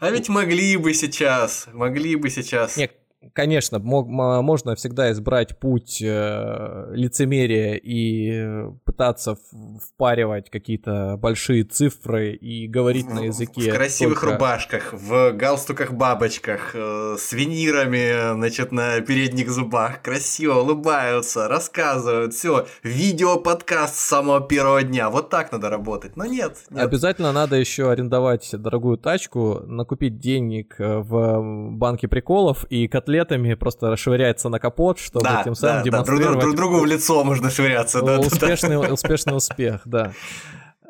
А ведь могли бы сейчас, могли бы сейчас. Нет, конечно, мог, можно всегда избрать путь э, лицемерия и пытаться впаривать какие-то большие цифры и говорить в, на языке. В красивых только... рубашках, в галстуках-бабочках, э, с винирами, значит, на передних зубах, красиво улыбаются, рассказывают, все, видео-подкаст с самого первого дня. Вот так надо работать. Но нет. нет. Обязательно надо еще арендовать дорогую тачку, накупить денег э, в банке приколов и котлетами просто расшвыряться на капот, чтобы да, тем самым да, демонстрировать... Да, друг, друг другу в лицо можно швыряться. Да, успешный, да, да. успешный успех, да.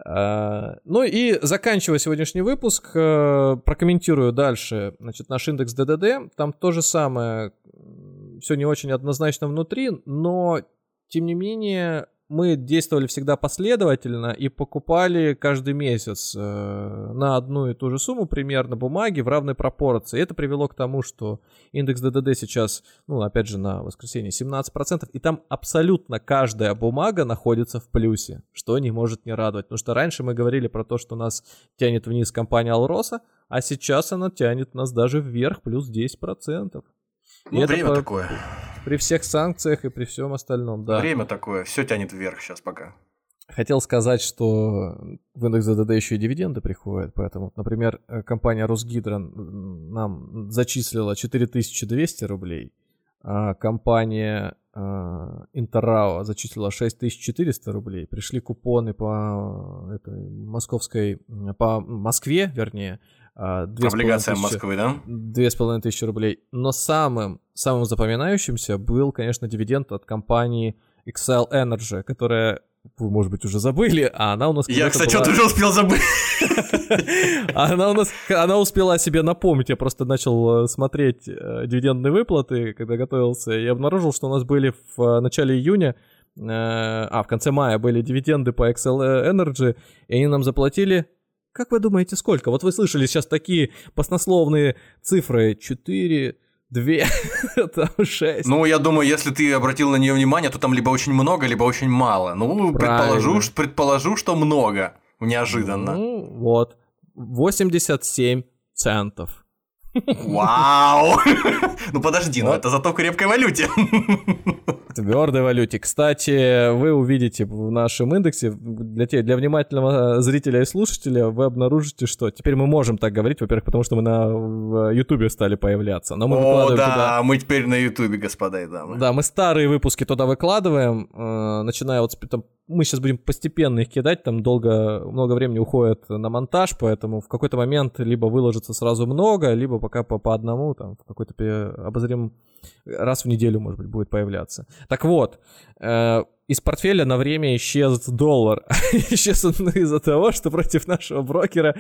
А, ну и заканчивая сегодняшний выпуск, э, прокомментирую дальше. Значит, наш индекс ДДД, там то же самое, все не очень однозначно внутри, но тем не менее мы действовали всегда последовательно и покупали каждый месяц э, на одну и ту же сумму примерно бумаги в равной пропорции. Это привело к тому, что индекс ДДД сейчас, ну, опять же, на воскресенье 17%, и там абсолютно каждая бумага находится в плюсе, что не может не радовать. Потому что раньше мы говорили про то, что нас тянет вниз компания Алроса, а сейчас она тянет нас даже вверх плюс 10%. Ну, и время по... такое. При всех санкциях и при всем остальном, да. Время такое, все тянет вверх сейчас пока. Хотел сказать, что в индекс ДДД еще и дивиденды приходят, поэтому, например, компания Росгидро нам зачислила 4200 рублей, а компания Интеррао зачислила 6400 рублей, пришли купоны по этой московской, по Москве, вернее, Облигация тысячи, Москвы, да? Две с половиной тысячи рублей. Но самым, самым запоминающимся был, конечно, дивиденд от компании Excel Energy, которая вы, может быть, уже забыли, а она у нас... Я, кстати, была... тоже успел забыть. она у нас, она успела о себе напомнить. Я просто начал э, смотреть э, дивидендные выплаты, когда готовился, и обнаружил, что у нас были в э, начале июня, а, в конце мая были дивиденды по Excel Energy, и они нам заплатили как вы думаете, сколько? Вот вы слышали сейчас такие баснословные цифры. 4, 2, там 6. Ну, я думаю, если ты обратил на нее внимание, то там либо очень много, либо очень мало. Ну, предположу, предположу, что много. Неожиданно. Ну, вот. 87 центов. Вау! Ну подожди, ну это зато в крепкой валюте. Твердой валюте. Кстати, вы увидите в нашем индексе, для, те, для внимательного зрителя и слушателя, вы обнаружите, что теперь мы можем так говорить, во-первых, потому что мы на Ютубе стали появляться. Но мы О, да, туда... мы теперь на Ютубе, господа и дамы. Да, мы старые выпуски туда выкладываем, э, начиная вот с... Там, мы сейчас будем постепенно их кидать, там долго, много времени уходит на монтаж, поэтому в какой-то момент либо выложится сразу много, либо пока по, по одному, там, в какой-то обозрим раз в неделю, может быть, будет появляться. Так вот, э, из портфеля на время исчез доллар. исчез он из-за того, что против нашего брокера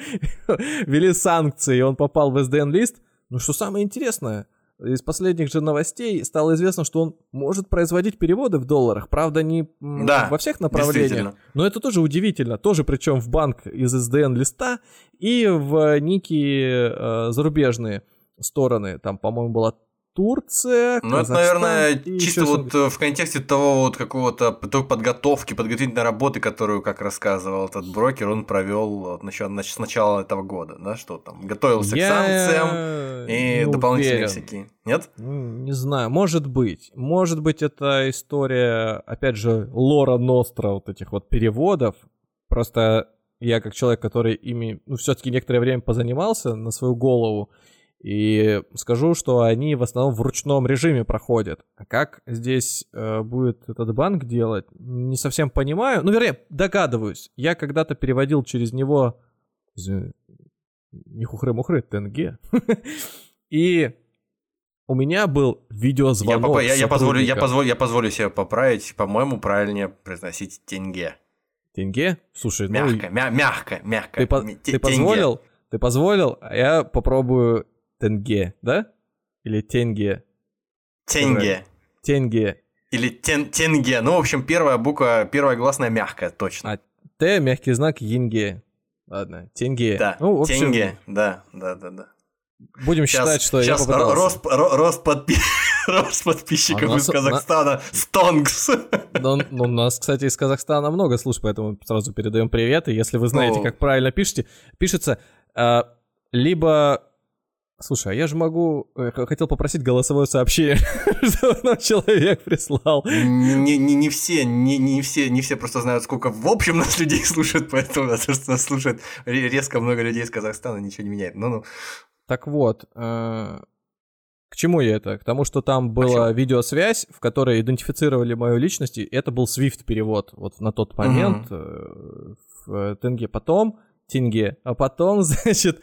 ввели санкции, и он попал в SDN-лист. Ну, что самое интересное, из последних же новостей стало известно, что он может производить переводы в долларах. Правда, не да, во всех направлениях. Но это тоже удивительно. Тоже причем в банк из SDN листа и в ники э, зарубежные стороны. Там, по-моему, была Турция, Ну, это, наверное, чисто вот в контексте того вот какого-то той подготовки, подготовительной работы, которую, как рассказывал этот брокер, он провел с начала этого года, да, что там, готовился Я... к санкциям и дополнительные уверен. всякие. Нет? Не знаю, может быть. Может быть, это история, опять же, Лора Ностра вот этих вот переводов. Просто я как человек, который ими, ну, все таки некоторое время позанимался на свою голову, и скажу, что они в основном в ручном режиме проходят. А как здесь э, будет этот банк делать, не совсем понимаю. Ну, вернее, догадываюсь. Я когда-то переводил через него... Не хухры-мухры, тенге. И у меня был видеозвонок. Я, я, я, позволю, я, позволю, я позволю себе поправить. По-моему, правильнее произносить тенге. Тенге? Слушай, мягко, ну... Мя- мягко, мягко. Ты, по- ты позволил? Ты позволил? А я попробую тенге, да? Или тенге? Тенге. Тенге. Или тен, тенге. Ну, в общем, первая буква, первая гласная мягкая, точно. А Т мягкий знак Йинге. Ладно, тенге. Да, ну, в общем, тенге, да, да, да, да. Будем сейчас, считать, что сейчас я попытался. Рост, рост, подпи... рост подписчиков а из Казахстана на... Стонгс. Но, но у нас, кстати, из Казахстана много слушай, поэтому сразу передаем привет. И если вы знаете, О. как правильно пишете, пишется э, либо Слушай, а я же могу... Я хотел попросить голосовое сообщение, что нам человек прислал. Не, не, не все, не, не все, не все просто знают, сколько в общем нас людей слушают, поэтому то, что нас слушает резко много людей из Казахстана, ничего не меняет. Ну-ну. Так вот, э, к чему я это? К тому, что там была видеосвязь, в которой идентифицировали мою личность, и это был Swift перевод вот на тот момент угу. в тенге. Потом, тенге, а потом, значит, Э,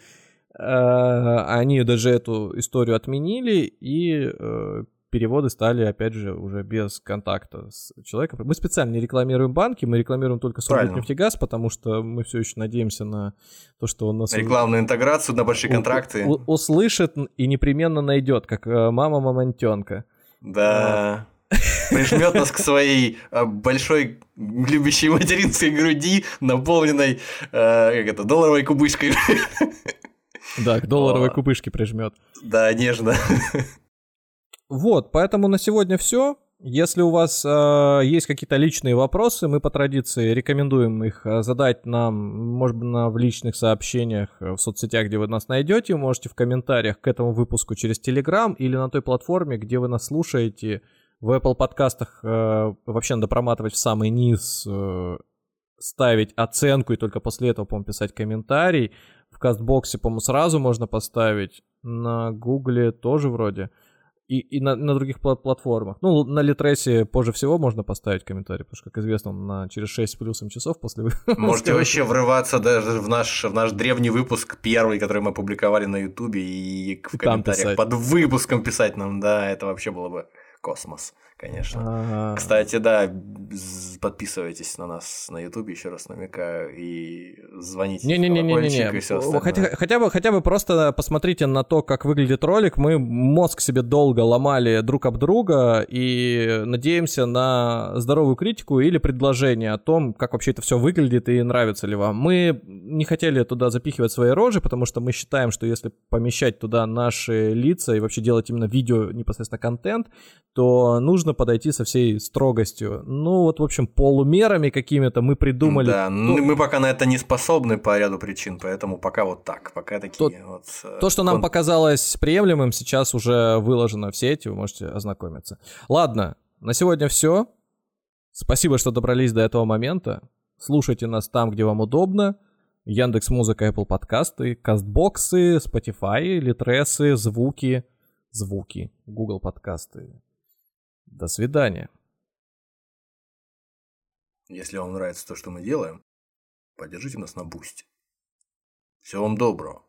они даже эту историю отменили, и э, переводы стали, опять же, уже без контакта с человеком. Мы специально не рекламируем банки, мы рекламируем только Сургутнефтегаз, потому что мы все еще надеемся на то, что он нас... Рекламную интеграцию, на большие контракты. Услышит и непременно найдет, как э, мама мамонтенка. Да. Прижмет нас к своей большой любящей материнской груди, наполненной, как это, долларовой кубышкой. Да, к долларовой кубышке прижмет. Да, нежно. Вот, поэтому на сегодня все. Если у вас э, есть какие-то личные вопросы, мы по традиции рекомендуем их э, задать нам, может быть, на, в личных сообщениях э, в соцсетях, где вы нас найдете. Можете в комментариях к этому выпуску через Telegram или на той платформе, где вы нас слушаете. В Apple подкастах э, вообще надо проматывать в самый низ, э, ставить оценку и только после этого, по-моему, писать комментарий. В кастбоксе, по-моему, сразу можно поставить. На гугле тоже вроде. И, и на, на других платформах. Ну, на Литресе позже всего можно поставить комментарий, потому что, как известно, на, через 6 с плюсом часов после Можете вообще врываться даже в наш, в наш древний выпуск, первый, который мы опубликовали на Ютубе, и в комментариях под выпуском писать нам, да, это вообще было бы космос конечно. А-а-а. Кстати, да, подписывайтесь на нас на Ютубе, еще раз намекаю, и звоните не, не, не, не, не, не. Хотя, хотя, бы, хотя бы просто посмотрите на то, как выглядит ролик. Мы мозг себе долго ломали друг об друга и надеемся на здоровую критику или предложение о том, как вообще это все выглядит и нравится ли вам. Мы не хотели туда запихивать свои рожи, потому что мы считаем, что если помещать туда наши лица и вообще делать именно видео, непосредственно контент, то нужно подойти со всей строгостью. Ну вот, в общем, полумерами какими-то мы придумали. Да, то... мы пока на это не способны по ряду причин, поэтому пока вот так, пока такие то, вот... Э, то, что нам показалось приемлемым, сейчас уже выложено в сети, вы можете ознакомиться. Ладно, на сегодня все. Спасибо, что добрались до этого момента. Слушайте нас там, где вам удобно. Яндекс Музыка, Apple подкасты, кастбоксы, Spotify, Литресы, звуки, звуки, Google подкасты. До свидания. Если вам нравится то, что мы делаем, поддержите нас на бусте. Всего вам доброго.